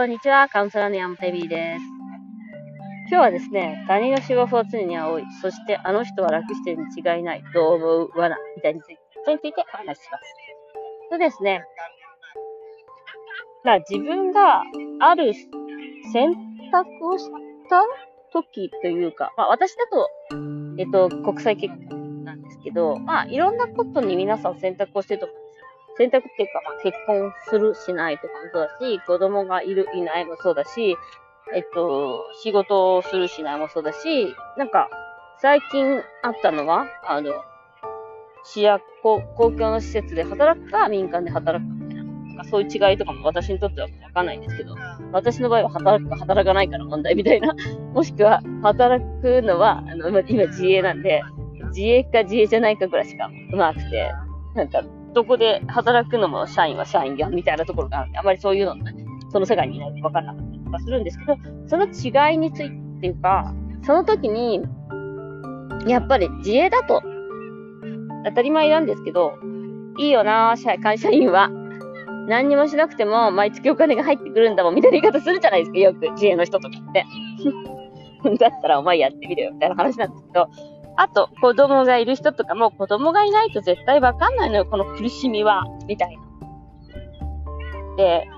こんにちは。カウンセラーの山手ビーです。今日はですね、他人の仕事を常に青い、そしてあの人は楽してるに違いない、どう思う罠みたいについて、それについてお話しします。とですね、まあ自分がある選択をした時というか、まあ私だと、えっと、国際結婚なんですけど、まあいろんなことに皆さん選択をしてると思うん。選択っていうか、まあ結婚する、しないとかもそうだし、子供がいる、いないもそうだし、えっと、仕事をする、しないもそうだし、なんか、最近あったのは、あの、市や公公共の施設で働くか、民間で働くかみたいな。そういう違いとかも私にとってはわかんないんですけど、私の場合は働くか働かないかの問題みたいな。もしくは、働くのは、あの、今自営なんで、自営か自営じゃないかぐらいしかうまくて、なんか、どこで働くのも社員は社員が、みたいなところがあるんで、あまりそういうのね、その世界にいないとわかんなかったりとかするんですけど、その違いについてっていうか、その時に、やっぱり自営だと、当たり前なんですけど、いいよな会社員は。何にもしなくても毎月お金が入ってくるんだもん、みたいな言い方するじゃないですか、よく自営の人とかって。だったらお前やってみるよ、みたいな話なんですけど、あと、子供がいる人とかも、子供がいないと絶対わかんないのよ、この苦しみは、みたいな。で、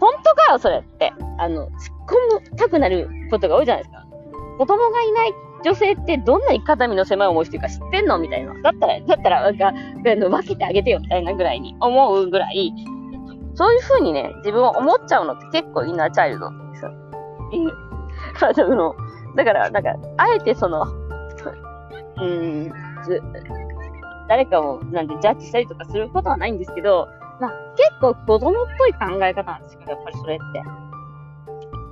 本当かよ、それって。あの、突っ込みたくなることが多いじゃないですか。子供がいない女性ってどんなに肩身の狭い思いしてるか知ってんの？みたいな。だったら、だったら、なんか、あの分けてあげてよ、みたいなぐらいに思うぐらい、そういう風にね、自分を思っちゃうのって結構インナーチャイルドですよ。だから、なんか、あえてその、うん、誰かをなんでジャッジしたりとかすることはないんですけど、まあ、結構子供っぽい考え方なんですけど、やっぱりそれって。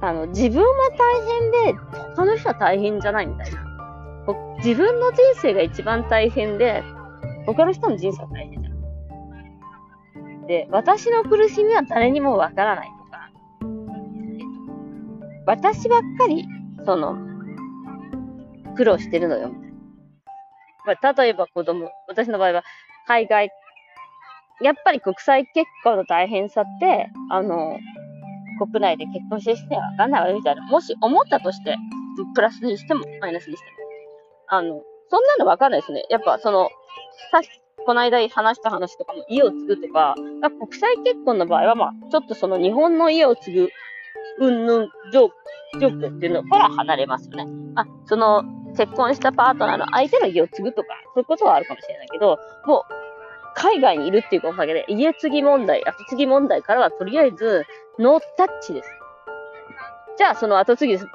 あの、自分は大変で、他の人は大変じゃないみたいな。自分の人生が一番大変で、他の人の人生は大変じゃん。で、私の苦しみは誰にもわからないとか、私ばっかり、その、苦労してるのよ、例えば子供、私の場合は海外、やっぱり国際結婚の大変さって、あの、国内で結婚してしてわかんないわよみたいな。もし思ったとして、プラスにしても、マイナスにしても。あの、そんなのわかんないですね。やっぱその、さ、この間話した話とかも家を継ぐとか、国際結婚の場合は、まあ、ちょっとその日本の家を継ぐ、うんぬん、状況っていうのから離れますよね。あ、その、結婚したパートナーの相手の家を継ぐとか、そういうことはあるかもしれないけど、もう、海外にいるっていうおかげで、家継ぎ問題、後継ぎ問題からはとりあえず、ノータッチです。じゃあ、その後継ぎで。も、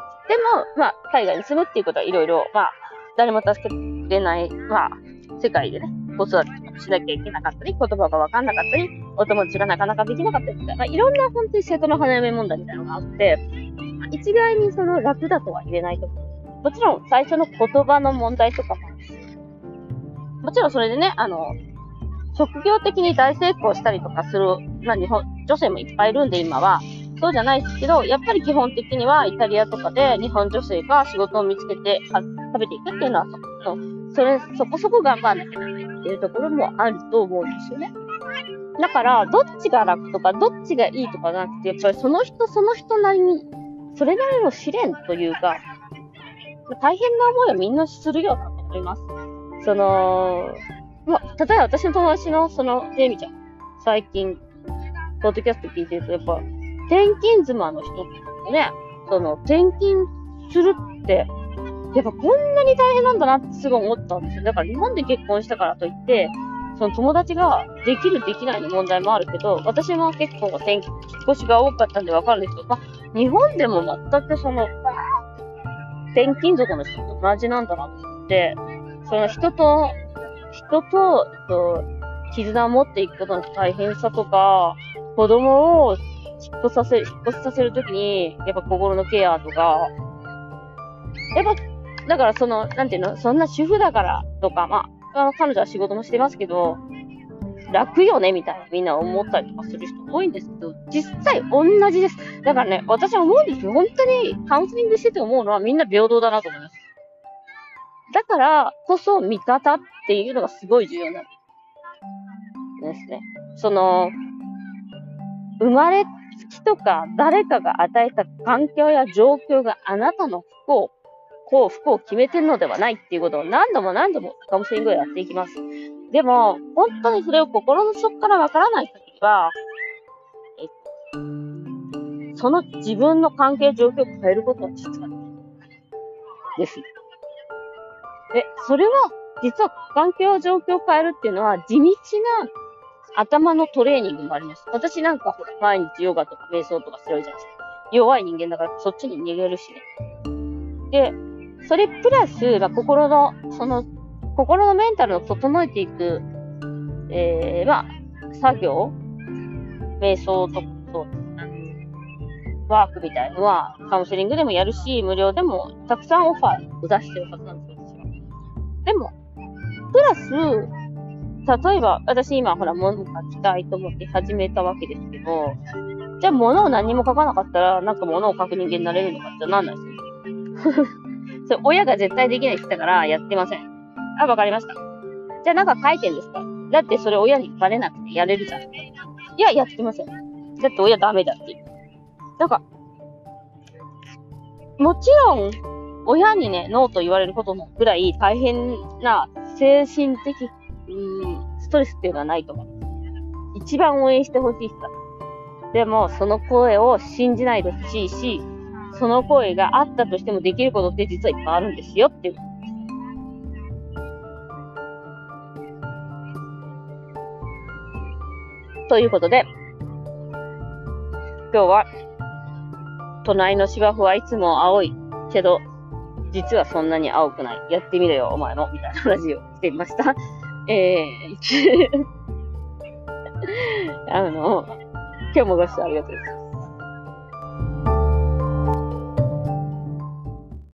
まあ、海外に住むっていうことはいろいろ、まあ、誰も助けれない、まあ、世界でね、子育てしなきゃいけなかったり、言葉がわかんなかったり、お友達がなかなかできなかったりみたいな、いろんな本当に生徒の花嫁問題みたいなのがあって、一概にその楽だとは言えないと思う。もちろん最初の言葉の問題とかもあるし、もちろんそれでね、あの、職業的に大成功したりとかする、まあ日本、女性もいっぱいいるんで今は、そうじゃないですけど、やっぱり基本的にはイタリアとかで日本女性が仕事を見つけて食べていくっていうのは、そそれ、そこそこ頑張んなきゃならないっていうところもあると思うんですよね。だから、どっちが楽とか、どっちがいいとかじゃなくて、やっぱりその人その人なりに、それなりの試練というか、大変な思いをみんなするよなと思います。その、まあ例えば私の友達の、その、デミちゃん、最近、ポッドキャスト聞いてると、やっぱ、転勤妻の人ってね、その、転勤するって、やっぱこんなに大変なんだなってすごい思ったんですよ。だから日本で結婚したからといって、その友達ができるできないの問題もあるけど、私も結構転勤、引っ越しが多かったんでわかるんですけど、まあ、日本でも全くその、転勤族の人と同じなんだなと思って、その人と、人と、と、絆を持っていくことの大変さとか、子供を引っ越させる、引っ越しさせるときに、やっぱ心のケアとか、やっぱ、だからその、なんていうの、そんな主婦だからとか、まあ、彼女は仕事もしてますけど、楽よねみたいなみんな思ったりとかする人多いんですけど、実際同じです。だからね、私は思うんですよ。本当にカウンセリングしてて思うのはみんな平等だなと思います。だからこそ味方っていうのがすごい重要なんですね。その、生まれ好きとか誰かが与えた環境や状況があなたの不幸、幸福を決めてるのではないっていうことを何度も何度もカウンセリングをやっていきます。でも、本当にそれを心の底からわからない限りは、えその自分の関係状況を変えることは実はです。で、それは、実は環境状況を変えるっていうのは地道な頭のトレーニングもあります。私なんかほら、毎日ヨガとか瞑想とかするじゃないですか。弱い人間だからそっちに逃げるしね。で、それプラス、まあ、心の、その、心のメンタルを整えていく、えー、まあ、作業瞑想とか、そうワークみたいのは、カウンセリングでもやるし、無料でもたくさんオファーを出してるはずなんですよ、私は。でも、プラス、例えば、私今ほら物書きたいと思って始めたわけですけど、じゃあ物を何も書かなかったら、なんか物を書く人間になれるのかってなんないですよ。それ親が絶対できないって言ったからやってません。あ、わかりました。じゃあなんか書いてんですか？だってそれ親にバレなくてやれるじゃん。いや、やってません。だって親ダメだって。なんか、もちろん、親にね、ノーと言われることのぐらい大変な精神的うん、ストレスっていうのはないと思う。一番応援してほしい人だ。でも、その声を信じないでほしいし、その声があったとしてもできることって実はいっぱいあるんですよっていう。ということで、今日は、隣の芝生はいつも青いけど、実はそんなに青くない。やってみろよ、お前も。みたいな話をしてみました。えー、あの、今日もご視聴ありがとうございます。